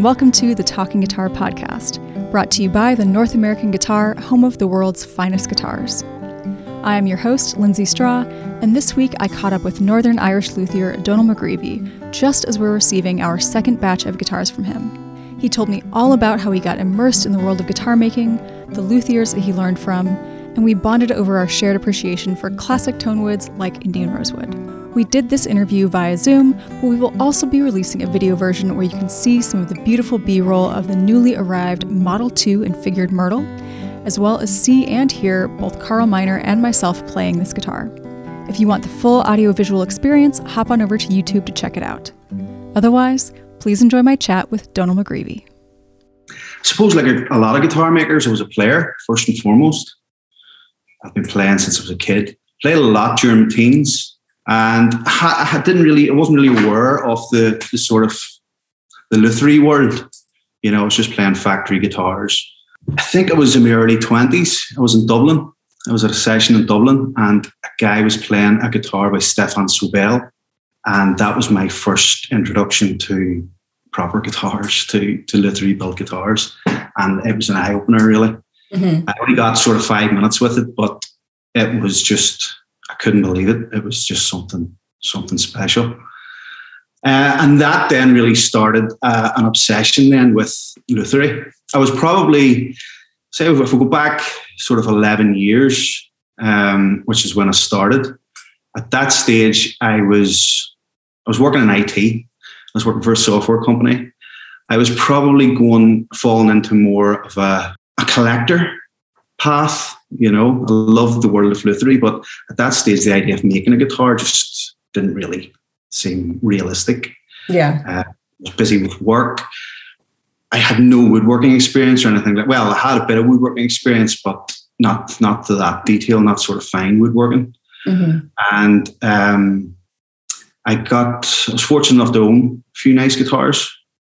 and welcome to the Talking Guitar Podcast, brought to you by the North American Guitar, home of the world's finest guitars. I am your host, Lindsay Straw, and this week I caught up with Northern Irish luthier Donal McGreevy just as we we're receiving our second batch of guitars from him. He told me all about how he got immersed in the world of guitar making, the luthiers that he learned from, and we bonded over our shared appreciation for classic tone woods like Indian rosewood. We did this interview via Zoom, but we will also be releasing a video version where you can see some of the beautiful B roll of the newly arrived Model 2 and Figured Myrtle, as well as see and hear both Carl Miner and myself playing this guitar. If you want the full audiovisual experience, hop on over to YouTube to check it out. Otherwise, please enjoy my chat with Donal McGreevy. I suppose, like a, a lot of guitar makers, I was a player first and foremost. I've been playing since I was a kid. Played a lot during teens and I didn't really, I wasn't really aware of the, the sort of the luthery world. You know, I was just playing factory guitars. I think it was in my early twenties. I was in Dublin. I was at a session in Dublin, and a guy was playing a guitar by Stefan Sobell, and that was my first introduction to proper guitars, to to lutherie built guitars, and it was an eye opener. Really, mm-hmm. I only got sort of five minutes with it, but it was just couldn't believe it. It was just something something special. Uh, and that then really started uh, an obsession then with Lutherie. I was probably, say, if we go back sort of 11 years, um, which is when I started, at that stage, I was, I was working in IT. I was working for a software company. I was probably going, falling into more of a, a collector path. You know, I loved the world of Lutherie, but at that stage, the idea of making a guitar just didn't really seem realistic. Yeah. Uh, I was busy with work. I had no woodworking experience or anything like. Well, I had a bit of woodworking experience, but not not to that detail, not sort of fine woodworking. Mm-hmm. And um, I got. I was fortunate enough to own a few nice guitars.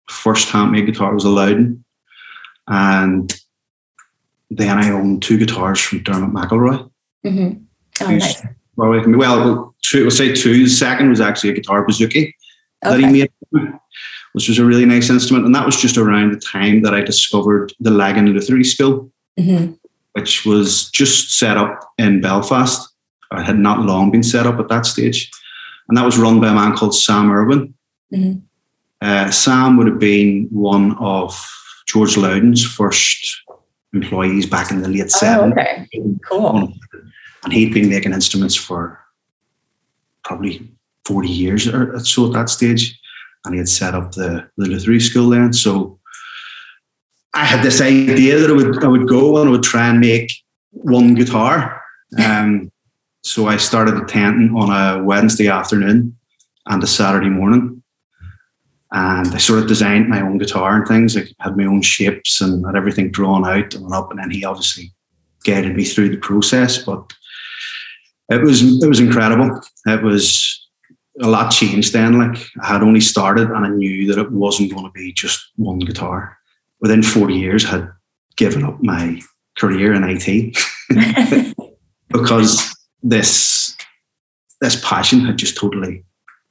First handmade guitar was a Lowden, and then I owned two guitars from Dermot McElroy. Mm-hmm. Oh, nice. Well, two, we'll say two. The second was actually a guitar bouzouki okay. that he made, which was a really nice instrument. And that was just around the time that I discovered the Lagan Lutherie School, mm-hmm. which was just set up in Belfast. It had not long been set up at that stage. And that was run by a man called Sam Irwin. Mm-hmm. Uh, Sam would have been one of George Lowden's first employees back in the late oh, 70s. Okay, cool. And he'd been making instruments for probably 40 years or so at that stage. And he had set up the, the Lutherie school then. So I had this idea that I would, I would go and I would try and make one guitar. Um, so I started attending on a Wednesday afternoon and a Saturday morning. And I sort of designed my own guitar and things. I had my own shapes and had everything drawn out and up. And then he obviously guided me through the process. But it was it was incredible. It was a lot changed then. Like I had only started and I knew that it wasn't going to be just one guitar. Within four years, I had given up my career in IT because this this passion had just totally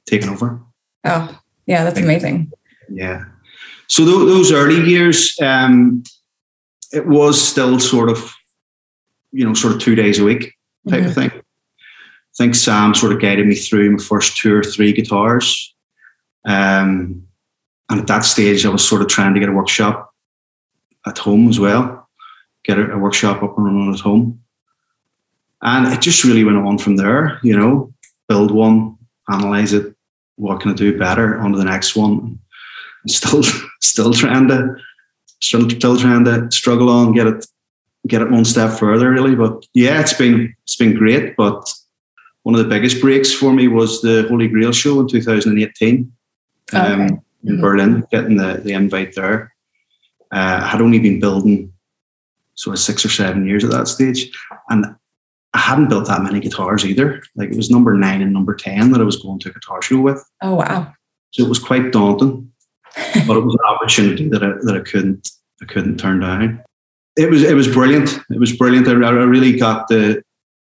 taken over. Oh, yeah, that's amazing. Yeah. So th- those early years, um, it was still sort of, you know, sort of two days a week type mm-hmm. of thing. I think Sam sort of guided me through my first two or three guitars. Um, and at that stage, I was sort of trying to get a workshop at home as well, get a, a workshop up and running at home. And it just really went on from there, you know, build one, analyze it, what can I do better, on to the next one. Still, still trying to, still, still trying to struggle on, get it, get it one step further, really. But yeah, it's been, it's been great. But one of the biggest breaks for me was the Holy Grail show in 2018 um, okay. in mm-hmm. Berlin, getting the, the invite there. Uh, I had only been building so six or seven years at that stage. And I hadn't built that many guitars either. Like it was number nine and number 10 that I was going to a guitar show with. Oh, wow. So it was quite daunting, but it was an opportunity that I, that I couldn't, I couldn't turn down. It was, it was brilliant. It was brilliant. I, I really got the,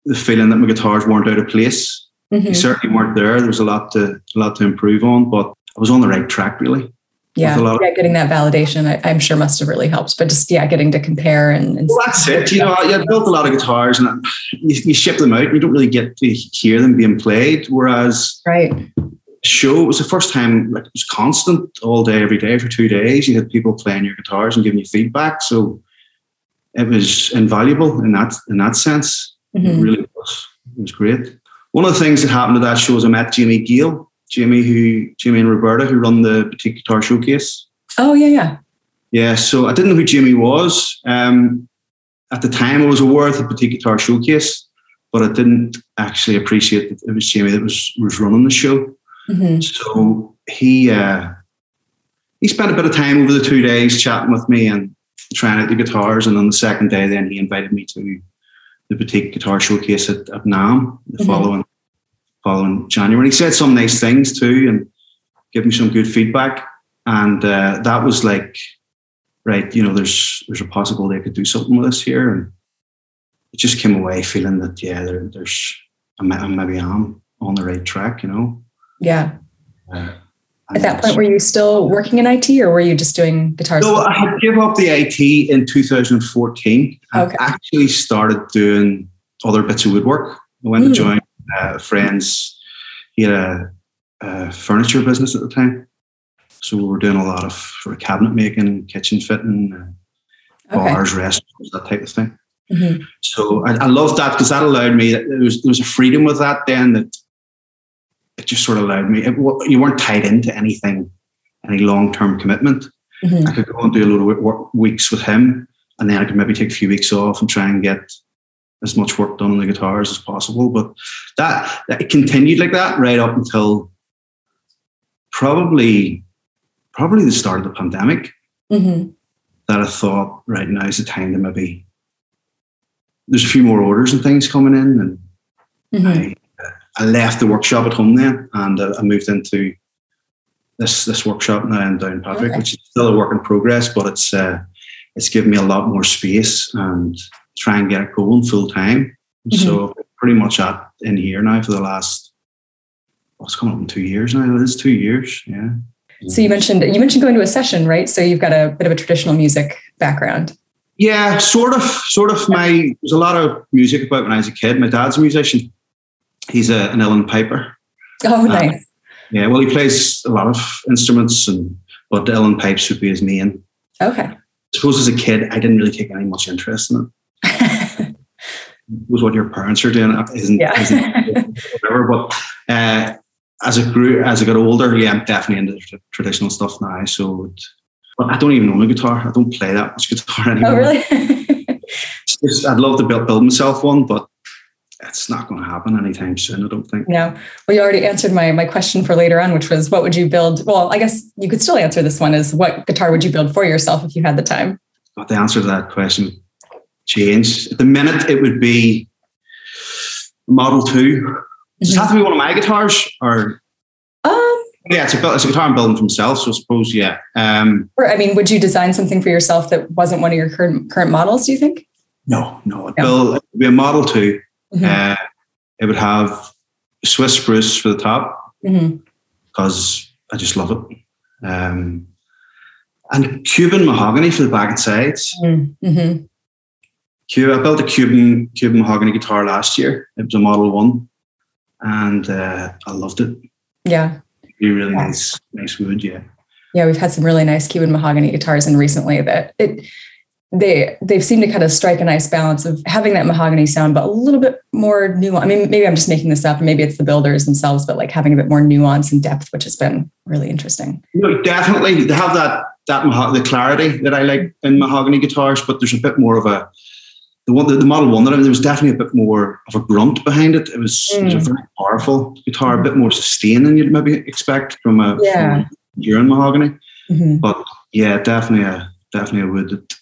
the feeling that my guitars weren't out of place. Mm-hmm. They certainly weren't there. There was a lot to a lot to improve on, but I was on the right track really. Yeah, yeah, getting that validation, I, I'm sure must have really helped. But just yeah, getting to compare and, and Well, that's it. You know, I built a lot of guitars and you, you ship them out and you don't really get to hear them being played. Whereas right. show, it was the first time, like it was constant all day, every day for two days. You had people playing your guitars and giving you feedback. So it was invaluable in that, in that sense. It Mhm. really was. It was great. One of the things that happened to that show is I met Jimmy Gill, Jimmy who Jimmy and Roberta who run the boutique guitar showcase. Oh yeah, yeah. Yeah, so I didn't know who Jimmy was. Um, at the time, I was aware of the boutique guitar showcase, but I didn't actually appreciate that it was Jimmy that was was running the show. hmm So he uh, he spent a bit of time over the two days chatting with me and trying out the guitars, and on the second day, then he invited me to the boutique guitar showcase at, at NAMM the Mhm. following following January. He said some nice things too, and gave me some good feedback, and uh, that was like, right, you know, there's there's a possibility I could do something with this here, and it just came away feeling that yeah, there, there's I maybe I'm on the right track, you know. Yeah. Uh, At that point, were you still working in IT, or were you just doing guitars? No, I had given up the IT in 2014. Okay. I actually started doing other bits of woodwork. I went Mm. to join uh, friends. He had a, a furniture business at the time. So we were doing a lot of sort of cabinet making, kitchen fitting, uh, okay. bars, restaurants, that type of thing. Mhm. So I, I loved that because that allowed me, there was, there was a freedom with that then that it just sort of allowed me, it, you weren't tied into anything, any long term commitment. Mhm. I could go and do a load of work, weeks with him, and then I could maybe take a few weeks off and try and get as much work done on the guitars as possible. But that, that it continued like that right up until probably probably the start of the pandemic. Mhm. That I thought, right now is the time to maybe. There's a few more orders and things coming in, and Mhm. I, I left the workshop at home then, and uh, I moved into this this workshop now in Downpatrick, Okay. which is still a work in progress, but it's uh, it's given me a lot more space and try and get it going full time. So pretty much at in here now for the last what's coming up in two years now. It is two years, yeah. So you mentioned you mentioned going to a session, right? So you've got a bit of a traditional music background. Yeah, sort of, sort of. My there's a lot of music about when I was a kid. My dad's a musician. He's a, an uilleann piper. Oh, Uh, nice. Yeah, well, he plays a lot of instruments, and but the uilleann pipes would be his main. Okay. I suppose as a kid, I didn't really take any much interest in it. It was what your parents are doing, isn't, yeah. isn't whatever. But uh, as I grew, as I got older, yeah, I'm definitely into the traditional stuff now. So, it, but I don't even own a guitar. I don't play that much guitar anymore. oh, really? Just- I'd love to build, build myself one, but it's not going to happen anytime soon. I don't think. no. Well, you already answered my my question for later on, which was what would you build? Well, I guess you could still answer this one: is what guitar would you build for yourself if you had the time? But the answer to that question changed. At the minute, it would be Model 2. Does it have to be one of my guitars? Or, Um, yeah, it's a, it's a guitar I'm building for myself, so I suppose, yeah. Um, or I mean, would you design something for yourself that wasn't one of your current current models? Do you think? no, no, build, it'd be a Model 2. Mhm. Uh, it would have Swiss spruce for the top because I just love it. Um, and Cuban mahogany for the back and sides. Mhm. I built a Cuban Cuban mahogany guitar last year. It was a Model One, and uh, I loved it. Yeah. Really, really Yeah. nice, nice wood. Yeah, Yeah, we've had some really nice Cuban mahogany guitars, and recently that it they they've seemed to kind of strike a nice balance of having that mahogany sound, but a little bit more nuance. I mean, maybe I'm just making this up, maybe it's the builders themselves, but like having a bit more nuance and depth, which has been really interesting. no, definitely they have that that the clarity that I like in mahogany guitars, but there's a bit more of a the one the, the Model One that I mean, there was definitely a bit more of a grunt behind it. It was, it was a Mm. very powerful guitar, a bit more sustain than you'd maybe expect from a Yeah. from mahogany. Mhm. But yeah, definitely a definitely a wood that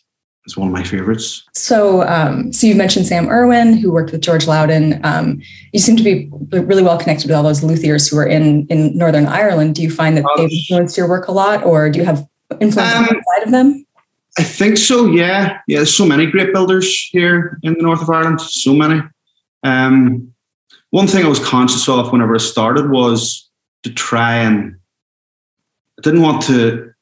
is one of my favorites. So, um, so you mentioned Sam Irwin, who worked with George Lowden. Um, you seem to be really well connected with all those luthiers who are in in Northern Ireland. Do you find that Um, they've influenced your work a lot, or do you have influence Um, outside of them? I think so. Yeah, yeah. There's so many great builders here in the north of Ireland. So many. Um, one thing I was conscious of whenever I started was to try and I didn't want to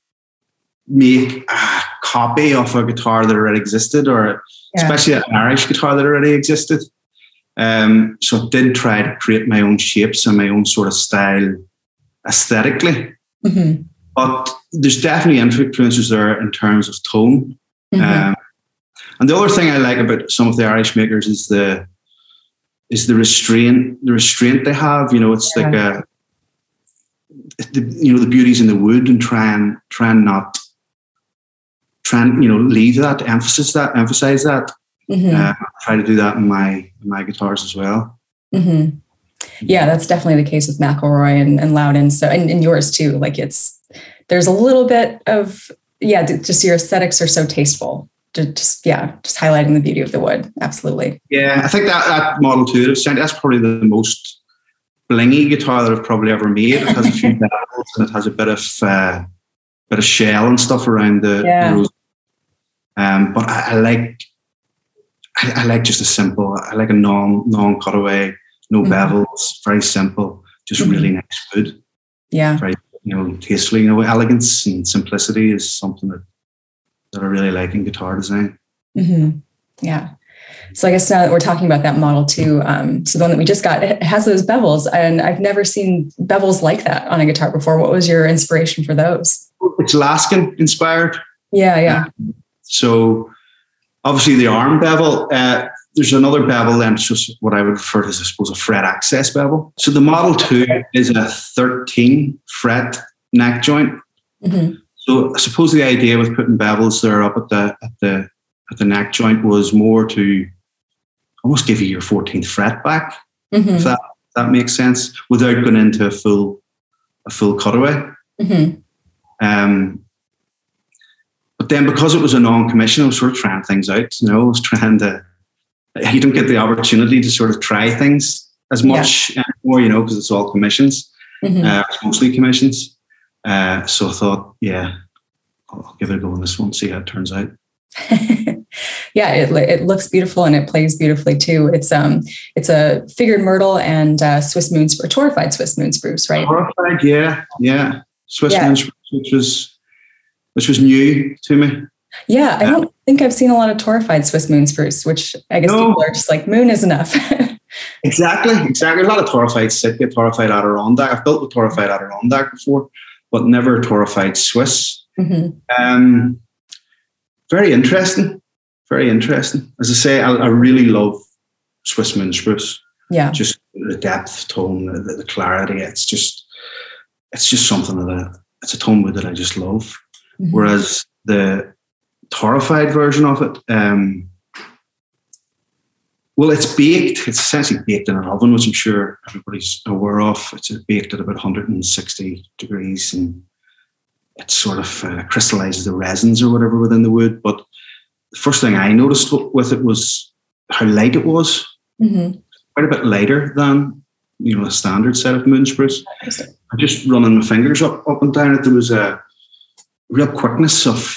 make a copy of a guitar that already existed, or Yeah. especially an Irish guitar that already existed. Um, so I did try to create my own shapes and my own sort of style aesthetically. Mhm. But there's definitely influences there in terms of tone. Mhm. Um, and the other thing I like about some of the Irish makers is the is the restraint the restraint they have. You know, it's like a the, you know the beauties in the wood and try and try and not try and you know leave that emphasis that emphasize that. Mhm. Uh, I try to do that in my in my guitars as well. hmm Yeah, that's definitely the case with McElroy and, and Lowden. So, and, and yours too. Like it's there's a little bit of yeah, just your aesthetics are so tasteful. Just yeah, just highlighting the beauty of the wood. Absolutely. Yeah, I think that that model I've that's probably the most blingy guitar that I've probably ever made. It has a few bells and it has a bit of uh, bit of shell and stuff around the, Yeah. the rose. Um, but I, I like I, I like just a simple. I like a non non cutaway, no bevels, very simple, just Mhm. really nice wood. Yeah. You know, tastefully. You know, elegance and simplicity is something that that I really like in guitar design. hmm Yeah. So I guess now that we're talking about that model too, um, so the one that we just got it has those bevels, and I've never seen bevels like that on a guitar before. What was your inspiration for those? It's Laskin inspired. Yeah, yeah. So obviously the arm bevel, uh, there's another bevel then it's just what I would refer to as I suppose a fret access bevel. So the Model 2 is a 13 fret neck joint. hmm So I suppose the idea with putting bevels there up at the at the at the neck joint was more to almost give you your 14th fret back, hmm if that if that makes sense, without going into a full a full cutaway. hmm Um, but then because it was a non-commission, I was sort of trying things out. You know, I was trying to. You don't get the opportunity to sort of try things as much anymore, you know, because it's all commissions. hmm Uh, mostly commissions. Uh, so I thought, yeah, I'll, give it a go on this one, see how it turns out. yeah, it, it looks beautiful and it plays beautifully too. It's um, it's a figured myrtle and uh, Swiss moon spruce, torrefied Swiss moon spruce, right? Torrefied, yeah, yeah. Swiss Yeah. Moon, which was which was new to me. Yeah, I don't think I've seen a lot of torrefied Swiss moon spruce, which I guess No. people are just like moon is enough. Exactly, exactly. A lot of torrefied Sitka, torrefied Adirondack. I've built with torrefied Adirondack before, but never torrefied Swiss. hmm Um, very interesting. Very interesting. As I say, I, I really love Swiss moon spruce. Yeah. Just the depth, tone, the, the clarity. It's just, it's just something that I, it's a tone wood that I just love. Mhm. Whereas the torrefied version of it, um, well, it's baked. It's essentially baked in an oven, which I'm sure everybody's aware of. It's baked at about 160 degrees, and it sort of uh, crystallizes the resins or whatever within the wood. But the first thing I noticed with it was how light it was. Mhm. Quite a bit lighter than you know a standard set of moon spruce. I'm just running my fingers up, up and down it. There was a real quickness of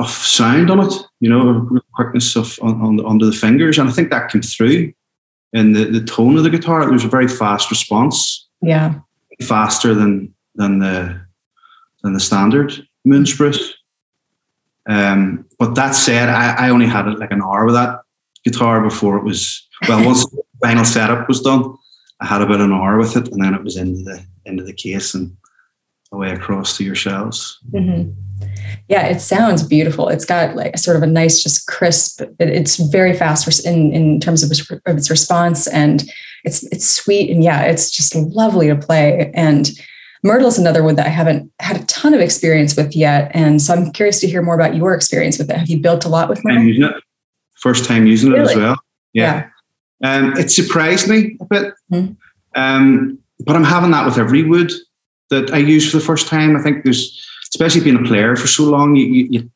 of sound on it, you know, quickness of on, on the, under the fingers, and I think that came through in the, the tone of the guitar. There was a very fast response, Yeah. faster than than the than the standard moon spruce. Um, but that said, I, I only had like an hour with that guitar before it was well. Once the final setup was done, I had about an hour with it, and then it was into the into the case and away across to your shelves. hmm Yeah, it sounds beautiful. It's got like a sort of a nice, just crisp. It, it's very fast in in terms of its, of its response, and it's it's sweet and yeah, it's just lovely to play. And myrtle is another wood that I haven't had a ton of experience with yet, and so I'm curious to hear more about your experience with it. Have you built a lot with I'm myrtle? using it. First time using it as well. Yeah. Um, it surprised me a bit. Mhm. Um, but I'm having that with every wood that I use for the first time. I think there's, especially being a player for so long, you, you, you,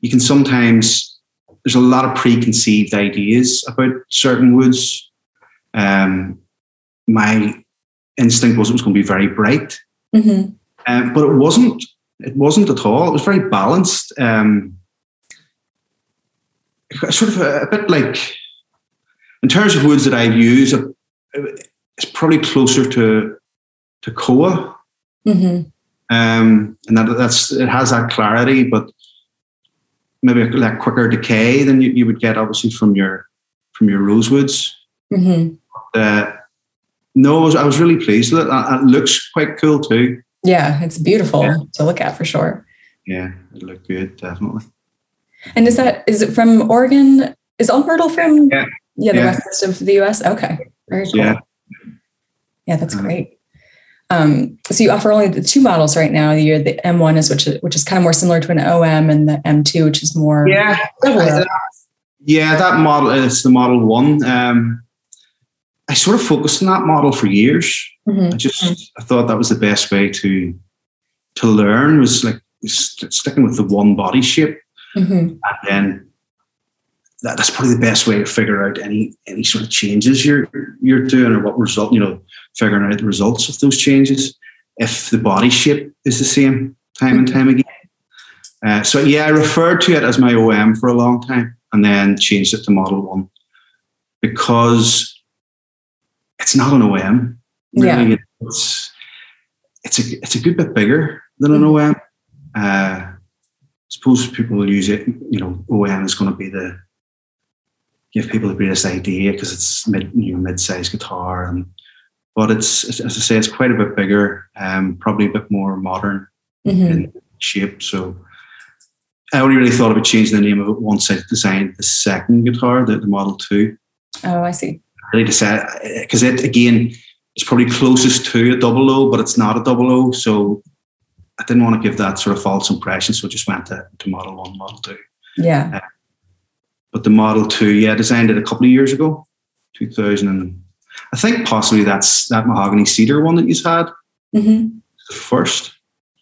you can sometimes, there's a lot of preconceived ideas about certain woods. Um, my instinct was it was going to be very bright, hmm um, but it wasn't. It wasn't at all. It was very balanced. Um, sort of a, a bit like, in terms of woods that I use, it's probably closer to to Koa. hmm um, and that that's it has that clarity, but maybe a like quicker decay than you, you would get obviously from your from your rosewoods. Mm-hmm. Uh, no, I was, I was really pleased with it. It looks quite cool too. Yeah, it's beautiful Yeah. to look at for sure. Yeah, it looked good, definitely. And is that is it from Oregon? Is all Myrtle from Yeah. yeah the Yeah. west coast of the U.S.? Okay, very cool. Yeah. Yeah, that's Mhm. great. Um, so you offer only the two models right now. The M1 is which is which is kind of more similar to an OM, and the M2, which is more Yeah, O. yeah, that model is the model one. Um, I sort of focused on that model for years. Mhm. I just I thought that was the best way to to learn was like st- sticking with the one body shape, Mhm. and then that, that's probably the best way to figure out any any sort of changes you're you're doing or what result you know figuring out the results of those changes if the body shape is the same time and time again. Uh, so yeah, I referred to it as my OM for a long time, and then changed it to Model One because it's not an OM. Really, it's it's a it's a good bit bigger than an OM. Uh, suppose people will use it. You know, OM is going to be the give people the greatest idea because it's mid you know mid-sized guitar and but it's it's- as I say it's quite a bit bigger, um, probably a bit more modern Mhm. in shape. So I only really thought about changing the name of it once I designed the second guitar, the, the Model Two. Oh, I see. I really decided because it again is probably closest to a double O, but it's not a double O. So I didn't want to give that sort of false impression, so I just went to, to Model One, Model Two. Yeah. But the Model Two, yeah, I designed it a couple of years ago, two thousand, and I think possibly that's that mahogany cedar one that you had hmm the first.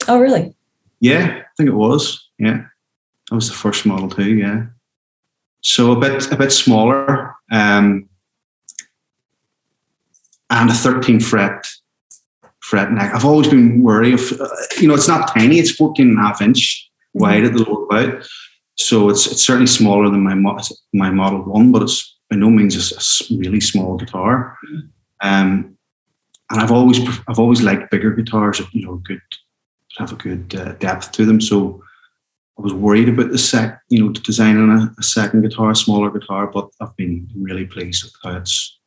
Oh, really? Yeah, I think it was. Yeah, that was the first Model Two. Yeah, so a bit a bit smaller, um, and a thirteen fret fret neck. I've always been wary of. Uh, you know, it's not tiny. It's 14 and a half inch wide at the lower bout, so it's it's certainly smaller than my my Model One, but it's by no means a, really small guitar. Um, and I've always I've always liked bigger guitars. You know, good have a good uh, depth to them. So I was worried about the sec, you know, designing a, a second guitar, a smaller guitar, but I've been really pleased with how it's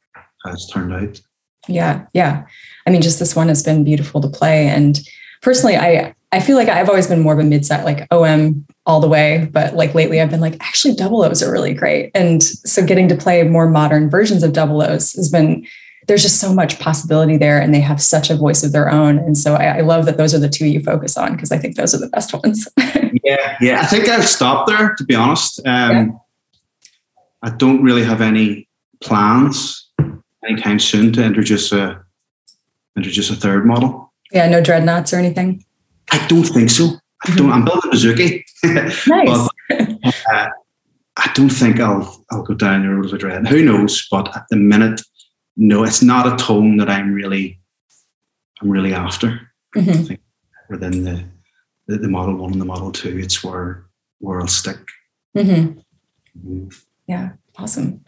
how it's turned out. Yeah, yeah. I mean, just this one has been beautiful to play. And personally, I I feel like I've always been more of a mid-set, like OM all the way. But like lately, I've been like, actually, double O's are really great. And so getting to play more modern versions of double O's has been there's just so much possibility there, and they have such a voice of their own. And so I, I love that those are the two you focus on because I think those are the best ones. Yeah, yeah. I think I've stopped there to be honest. Um, I don't really have any plans anytime soon to introduce a introduce a third model. yeah, no dreadnoughts or anything. I don't think so. I don't. I'm building a Bouzouki. Nice. uh, I don't think I'll I'll go down the road of a dread. Who knows? But at the minute, no, it's not a tone that I'm really I'm really after Mhm. within the the, the model one and the model two. It's where where I'll stick. Mhm. Yeah, awesome.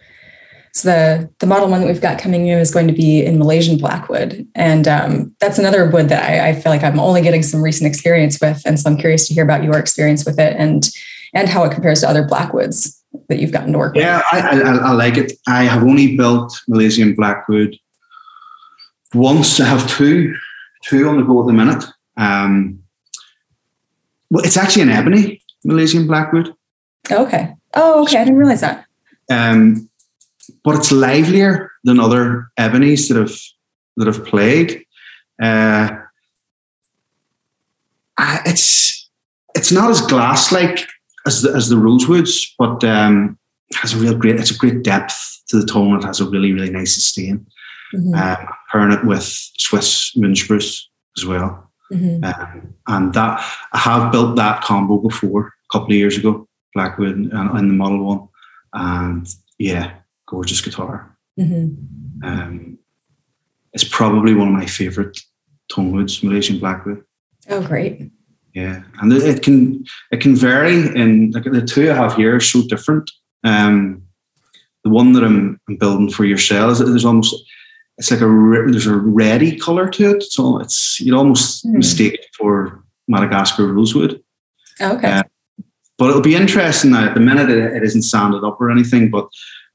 So the the model one that we've got coming in is going to be in Malaysian blackwood, and um, that's another wood that I, I feel like I'm only getting some recent experience with, and so I'm curious to hear about your experience with it and and how it compares to other blackwoods that you've gotten to work with. Yeah, I, I I like it. I have only built Malaysian blackwood once. I have two two on the go at the minute. Um, well, it's actually an ebony Malaysian blackwood. Okay. Oh, okay. I didn't realize that. um, but it's livelier than other ebonies that have that have played. Uh, it's it's not as glass like as the, as the rosewoods, but um, has a real great. It's a great depth to the tone. It has a really really nice sustain. Mhm. Um, pairing it with Swiss moon spruce as well. Mhm. Um, and that I have built that combo before a couple of years ago, Blackwood and, and the Model One, and yeah, gorgeous guitar. Mhm. Um, it's probably one of my favorite tone woods, Malaysian Blackwood. Oh, great. Yeah, and it, it can it can vary. In like the two I have here are so different. Um, the one that I'm, I'm building for yourself is there's almost it's like a there's a reddy color to it. So it's you'd almost Hmm. mistake it for Madagascar rosewood. Okay. Uh, But it'll be interesting now. At the minute, it, it isn't sanded up or anything. But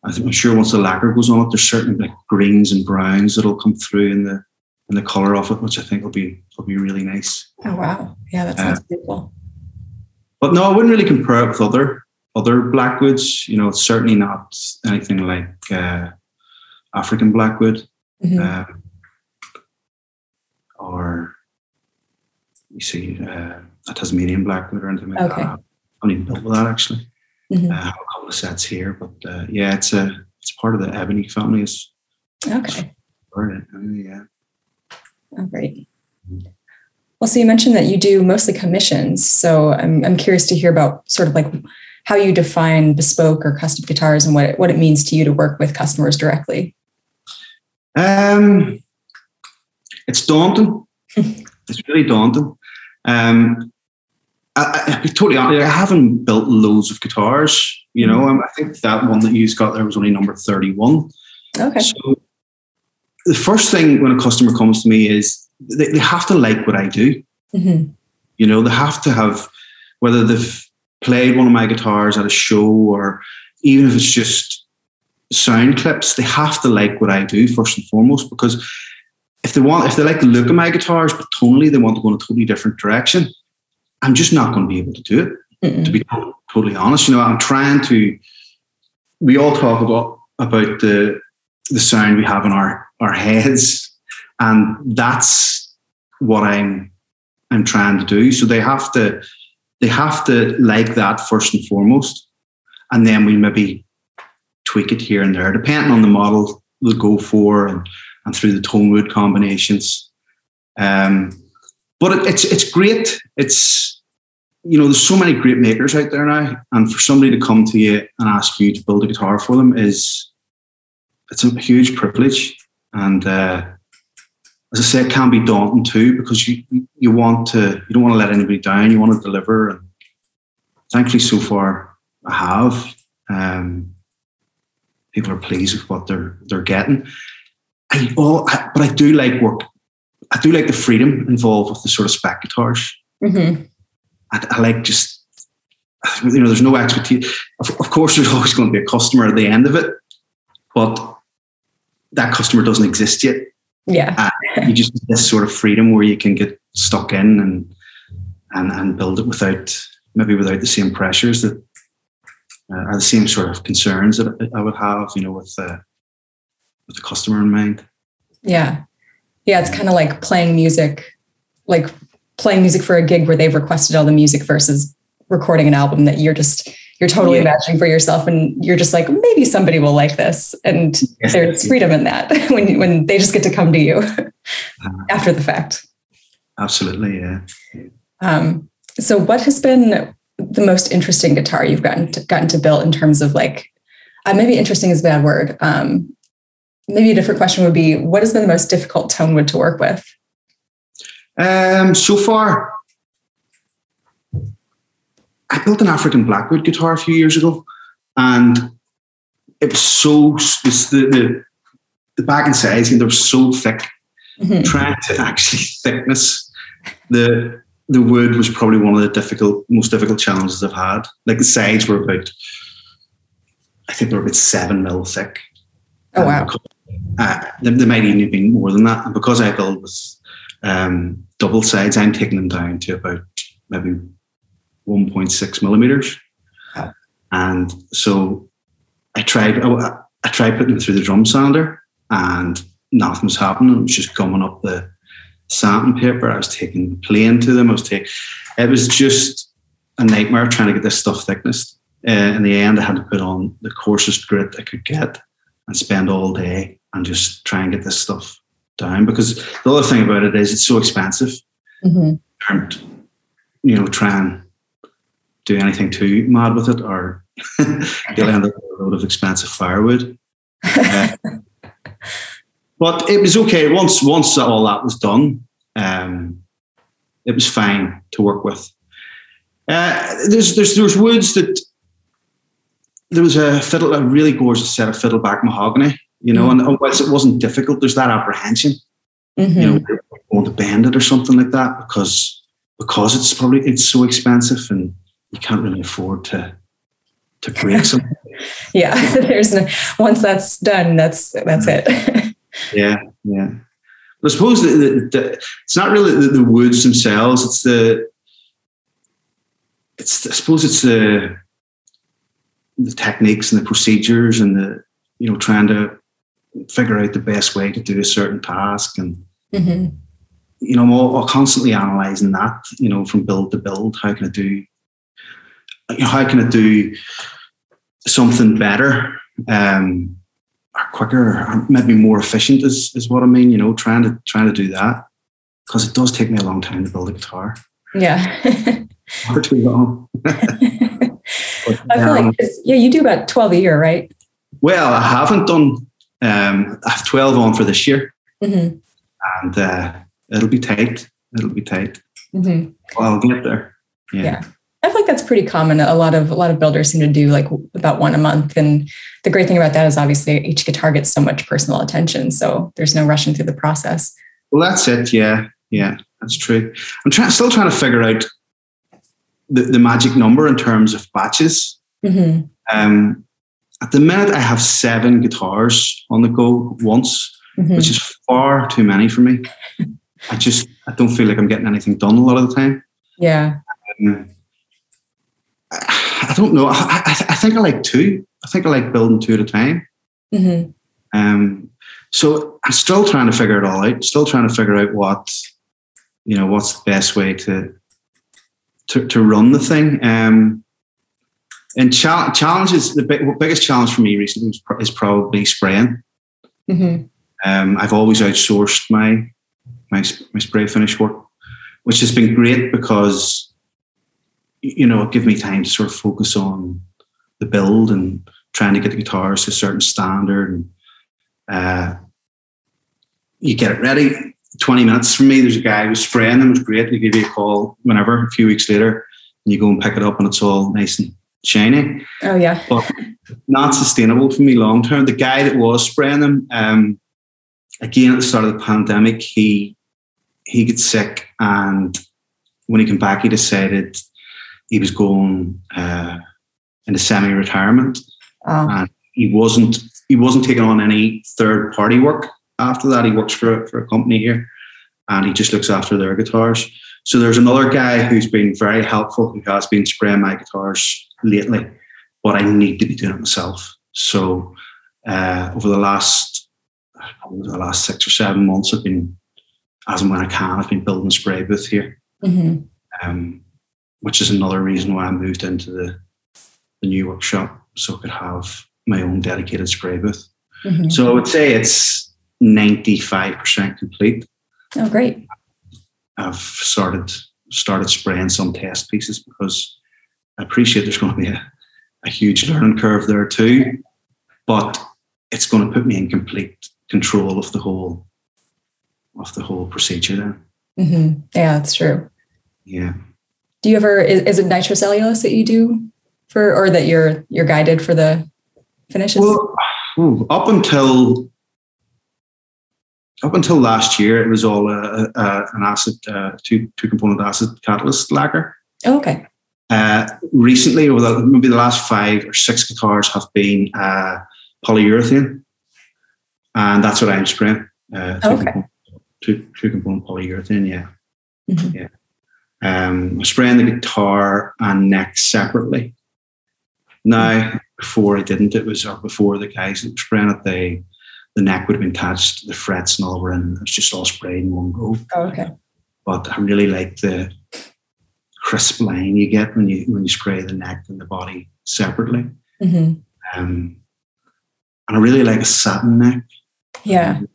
I'm sure once the lacquer goes on it, there's certain like greens and browns that'll come through in the in the color of it, which I think will be will be really nice. oh wow. Yeah, that sounds beautiful. But no, I wouldn't really compare it with other other blackwoods. You know, it's certainly not anything like uh, African blackwood Mhm. um, or you see uh, a Tasmanian blackwood or anything like Okay. that. I haven't even built with that actually. Mhm. Uh, I have a couple of sets here, but uh, yeah, it's a it's part of the ebony family. Is Okay. yeah. Oh, great. Well, so you mentioned that you do mostly commissions. So I'm, I'm curious to hear about sort of like how you define bespoke or custom guitars and what it, what it means to you to work with customers directly. Um, it's daunting. it's really daunting. Um, I, I, I totally honest, I haven't built loads of guitars. You know, um, I think that one that you got there was only number thirty-one. Okay. So the first thing when a customer comes to me is they, they have to like what I do. hmm You know, they have to have whether they've played one of my guitars at a show or even if it's just sound clips, they have to like what I do first and foremost because if they want, if they like the look of my guitars, but tonally they want to go in a totally different direction, I'm just not going to be able to do it Mm-mm. to be totally honest. You know, I'm trying to. We all talk about about the the sound we have in our our heads, and that's what I'm I'm trying to do. So they have to they have to like that first and foremost, and then we maybe tweak it here and there, depending on the model we'll go for, and and through the tone wood combinations. Um, but it, it's it's great. It's you know, there's so many great makers out there now, and for somebody to come to you and ask you to build a guitar for them is it's a huge privilege. And uh, as I say, it can be daunting too because you you want to you don't want to let anybody down. You want to deliver, and thankfully, so far I have. Um, people are pleased with what they're they're getting. I, all, I, but I do like work. I do like the freedom involved with the sort of spec guitars. hmm I, I like just you know there's no expectation of, of course there's always going to be a customer at the end of it but that customer doesn't exist yet Yeah. you just this sort of freedom where you can get stuck in and and and build it without maybe without the same pressures that uh, are the same sort of concerns that I would have you know with uh, with the customer in mind Yeah. Yeah. It's kind of like playing music, like playing music for a gig where they've requested all the music versus recording an album that you're just, you're totally Yeah. imagining for yourself. And you're just like, maybe somebody will like this. And Yes. there's freedom in that when, when they just get to come to you after the fact. absolutely yeah Um, so what has been the most interesting guitar you've gotten to, gotten to build in terms of like, uh, maybe interesting is a bad word. Um, maybe a different question would be, what has been the most difficult tone wood to work with? Um, so far, I built an African Blackwood guitar a few years ago, and it was so this, the, the the back and sides, and they were so thick. Mhm. Trying to actually thickness the the wood was probably one of the difficult, most difficult challenges I've had. Like the sides were about, I think they were about seven mil thick. Oh, wow. Uh, they, they might even have been more than that. And because I build with um, double sides, I'm taking them down to about maybe 1.6 millimeters. Wow. And so I tried, I, I tried putting them through the drum sander and nothing was happening. It was just coming up the sandpaper. I was taking the plane to them. I was taking, it was just a nightmare trying to get this stuff thickness. Uh, in the end, I had to put on the coarsest grit I could get and spend all day and just try and get this stuff down. Because the other thing about it is it's so expensive. Mhm. And you know, try and do anything too mad with it, or you'll end up with a load of expensive firewood. Uh, but it was okay once once all that was done. Um, it was fine to work with. Uh, there's there's there's woods that there was a fiddle a really gorgeous set of fiddleback mahogany you know, mm-hmm. and whilst it wasn't difficult, there's that apprehension, mm-hmm. you know, going to bend it or something like that because because it's probably it's so expensive and you can't really afford to to break something. yeah, there's no, once that's done, that's that's it. yeah, yeah. But I suppose the, the, the, it's not really the, the woods themselves. It's the it's I suppose it's the the techniques and the procedures and the you know trying to figure out the best way to do a certain task and mm-hmm. you know I'm, all, I'm constantly analyzing that you know from build to build how can I do you know how can I do something better um or quicker or maybe more efficient is is what I mean you know trying to trying to do that because it does take me a long time to build a guitar yeah for too long I feel um, like yeah, you do about twelve a year, right? Well, I haven't done. Um, I have twelve on for this year, mm-hmm. and uh, it'll be tight. It'll be tight. Mm-hmm. Well, I'll get there. Yeah. yeah. I feel like that's pretty common. A lot of a lot of builders seem to do like about one a month, and the great thing about that is obviously each guitar gets so much personal attention, so there's no rushing through the process. Well, that's it. Yeah, yeah, that's true. I'm trying, still trying to figure out the, the magic number in terms of batches. Mm-hmm. Um, at the minute, I have seven guitars on the go once, mm-hmm. which is far too many for me. I just I don't feel like I'm getting anything done a lot of the time. Yeah. Um, I, I, don't know. I, I, I, think I like two. I think I like building two at a time. Mm-hmm. Um, so I'm still trying to figure it all out. Still trying to figure out what you know what's the best way to to, to run the thing. Um, and cha- challenges, the big, biggest challenge for me recently is, is probably spraying. Mm-hmm. Um, I've always outsourced my, my my spray finish work, which has been great because you know it gives me time to sort of focus on the build and trying to get the guitars to a certain standard and uh, you get it ready 20 minutes for me. There's a guy who's spraying them. It was great. They give you a call whenever, a few weeks later, and you go and pick it up and it's all nice and shiny. Oh, yeah. But not sustainable for me long term. The guy that was spraying them, um, again, at the start of the pandemic, he he got sick. And when he came back, he decided he was going uh, into semi retirement. Oh. And he wasn't he wasn't taking on any third party work after that, he works for, for a company here and he just looks after their guitars. So there's another guy who's been very helpful who has been spraying my guitars lately, but I need to be doing it myself. So uh, over the last the last six or seven months, I've been as and when I can, I've been building a spray booth here, mm-hmm. um, which is another reason why I moved into the the new workshop so I could have my own dedicated spray booth. Mm-hmm. So I would say it's 95% complete. Oh, great. I've started started spraying some test pieces because I appreciate there's going to be a, a huge learning curve there too, but it's going to put me in complete control of the whole of the whole procedure then. Mm-hmm. Yeah, that's true. Yeah. Do you ever is, is it nitrocellulose that you do for or that you're you're guided for the finishes? Well, up until up until last year, it was all a, a, an acid, uh, two two component acid catalyst lacquer. Oh, okay. Uh, recently, over the, maybe the last five or six guitars have been uh, polyurethane, and that's what I'm spraying. Uh, two okay. Component, two, two component polyurethane, yeah, mm-hmm. yeah. Um, I'm spraying the guitar and neck separately. Now, before I didn't, it was before the guys that were spraying it, they the neck would have been attached, the frets and all were in. It was just all sprayed in one go. Oh, okay. But I really like the crisp line you get when you when you spray the neck and the body separately. Mm-hmm. Um, and I really like a satin neck. Yeah. I'm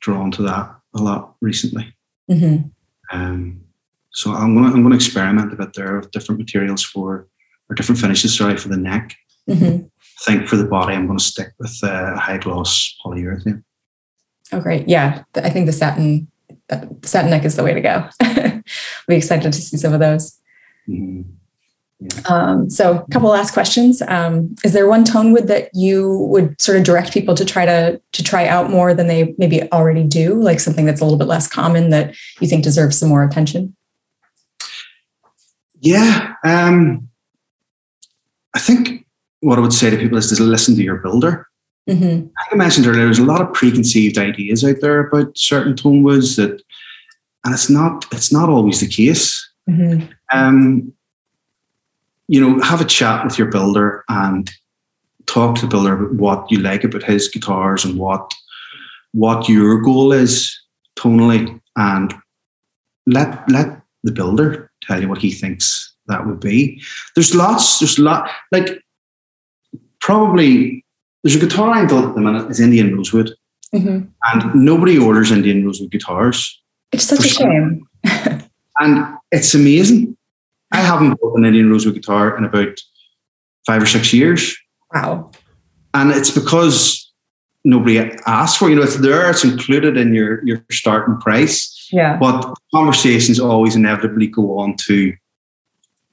drawn to that a lot recently. Mm-hmm. Um, so I'm gonna I'm gonna experiment a bit there with different materials for or different finishes, sorry, for the neck. Mm-hmm think for the body, I'm going to stick with uh, high gloss polyurethane. Oh, great. Yeah. I think the satin, the satin neck is the way to go. I'll be excited to see some of those. Mm-hmm. Um, so, a couple last questions. Um, is there one tone wood that you would sort of direct people to try to to try out more than they maybe already do, like something that's a little bit less common that you think deserves some more attention? Yeah, um, I think what I would say to people is to listen to your builder. Mm-hmm. Like I mentioned earlier, there's a lot of preconceived ideas out there about certain tone woods that, and it's not it's not always the case. Mm-hmm. Um, you know, have a chat with your builder and talk to the builder about what you like about his guitars and what what your goal is tonally, and let let the builder tell you what he thinks that would be. There's lots. There's a lot like probably there's a guitar I built at the minute is Indian rosewood, Mm-hmm. and nobody orders Indian rosewood guitars, It's such For a shame. and it's amazing. I haven't bought an Indian rosewood guitar in about five or six years, Wow. and it's because nobody asked for. it. You know, it's there. It's included in your your starting price, Yeah. but conversations always inevitably go on to,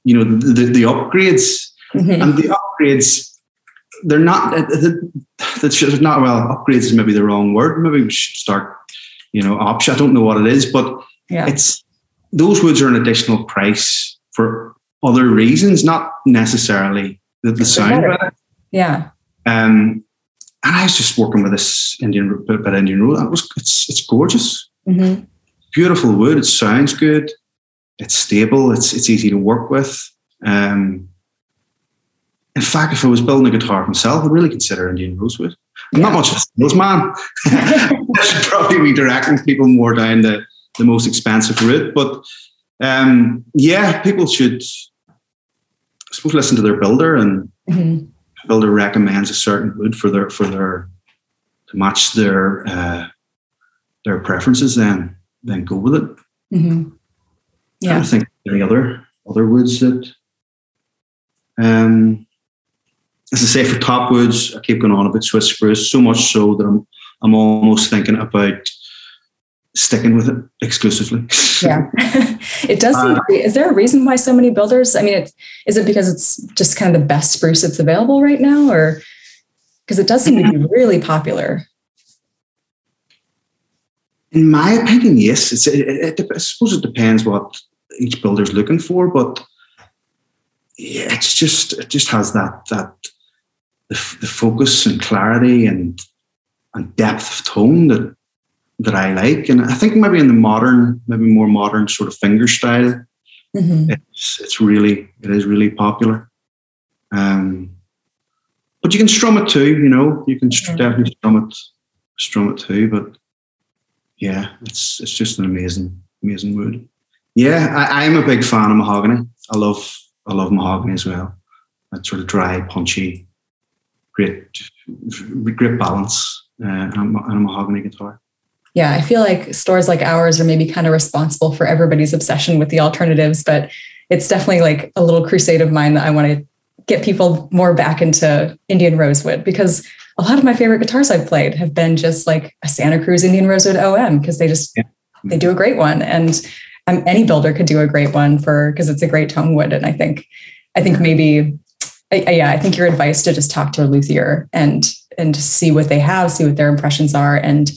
you know, the, the, upgrades. Mhm. and the upgrades they're not that's just not well upgrades is maybe the wrong word maybe we should start you know option i don't know what it is but Yeah. it's those woods are an additional price for other reasons not necessarily the, the sound better. Yeah. um and i was just working with this indian bit indian road that was it's it's gorgeous Mm-hmm. beautiful wood it sounds good it's stable it's it's easy to work with um in fact, if I was building a guitar myself, I'd really consider Indian rosewood. I'm not much of a salesman. I should probably be directing people more down the, the most expensive route. But um, yeah, people should, I suppose, listen to their builder, and Mm-hmm. builder recommends a certain wood for their for their to match their uh, their preferences. Then then go with it. Mm-hmm. I Yeah. don't think any other other woods that um as I say for top woods, I keep going on about Swiss spruce, so much so that I'm I'm almost thinking about sticking with it exclusively. Yeah. it does seem Uh, to be. Is there a reason why so many builders? I mean, it's, is it because it's just kind of the best spruce that's available right now, or because it does seem to be really popular? In my opinion, yes. It's, it, it, I suppose it depends what each builder's looking for, but yeah, it's just it just has that that the, the focus and clarity and and depth of tone that that I like, and I think maybe in the modern, maybe more modern sort of finger style, Mhm. it's it's really it is really popular. Um, but you can strum it too, you know. You can Mhm. definitely strum it, strum it too. But yeah, it's it's just an amazing amazing wood. Yeah, I, I'm a big fan of mahogany. I love I love mahogany as well. That sort of dry, punchy, great great balance uh, and a mahogany guitar. Yeah, I feel like stores like ours are maybe kind of responsible for everybody's obsession with the alternatives, but it's definitely like a little crusade of mine that I want to get people more back into Indian rosewood because a lot of my favorite guitars I've played have been just like a Santa Cruz Indian rosewood OM because they just Yeah. they do a great one and um, any builder could do a great one for because it's a great tone wood and I think I think maybe I, I- yeah I think your advice to just talk to a luthier and and see what they have see what their impressions are and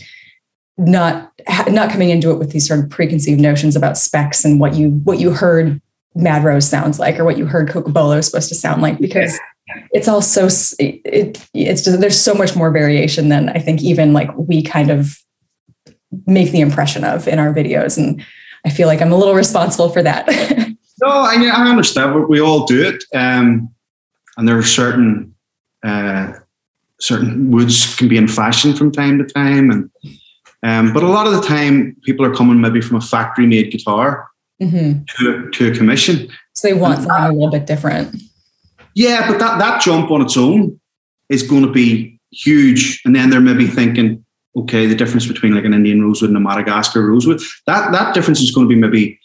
not not coming into it with these sort of preconceived notions about specs and what you what you heard Mad Rose sounds like or what you heard cocobolo is supposed to sound like because it's all so it, it it's just there's so much more variation than I think even like we kind of make the impression of in our videos and I feel like I'm a little responsible for that. No, I, mean I understand. We- We all do it, um, and there are certain uh, certain woods can be in fashion from time to time, and um, but a lot of the time people are coming maybe from a factory made guitar Mhm. to, to a commission. So they want something a little bit different. Yeah, but that that jump on its own is going to be huge, and then they're maybe thinking, okay, the difference between like an Indian rosewood and a Madagascar rosewood that that difference is going to be maybe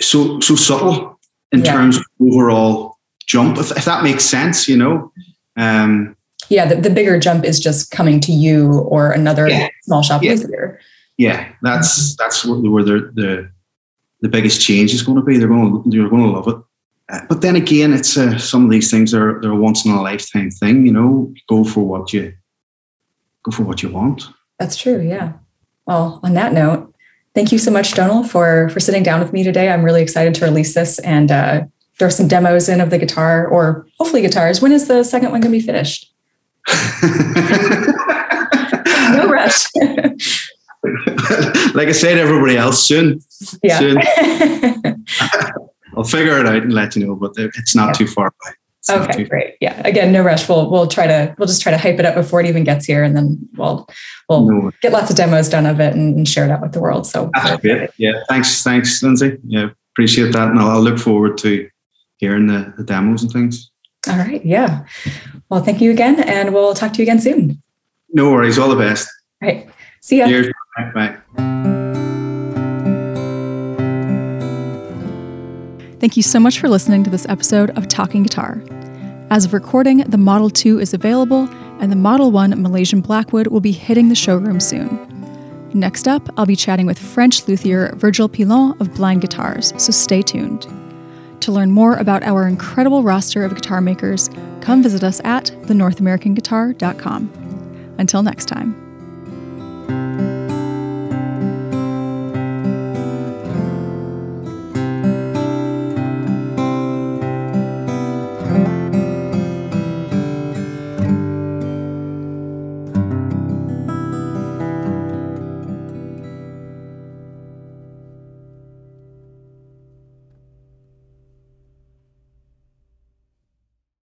so so subtle in Yeah. terms of overall jump, if, if that makes sense, you know. Um, Yeah, the, the bigger jump is just coming to you or another Yeah. small shop Yeah. luthier. yeah, that's that's where, where the, the the biggest change is going to be. They're going to they're going to love it. uh, but then again, it's uh, some of these things are they're a once in a lifetime thing. You know, go for what you go for what you want. That's true. Yeah. Well, on that note, thank you so much, Donal, for for sitting down with me today. I'm really excited to release this and uh, throw some demos in of the guitar, or hopefully guitars. When is the second one going to be finished? No rush. like I said, everybody else soon. Yeah. Soon. I'll figure it out and let you know, but it's not yeah. too far away. It's okay, great. Yeah. Again, no rush. We'll we'll try to we'll just try to hype it up before it even gets here, and then we'll we'll no. get lots of demos done of it and, share it out with the world. So that's great. Yeah. Thanks. Thanks, Lindsay. Yeah. Appreciate that, and I'll, I'll look forward to hearing the, the demos and things. All right. Yeah. Well, thank you again, and we'll talk to you again soon. No worries. All the best. All right. See ya. Cheers. Bye. Thank you so much for listening to this episode of Talking Guitar. As of recording, the Model 2 is available, and the Model 1 Malaysian Blackwood will be hitting the showroom soon. Next up, I'll be chatting with French luthier Virgil Pilon of Blind Guitars, so stay tuned. To learn more about our incredible roster of guitar makers, come visit us at thenorthamericanguitar.com. Until next time.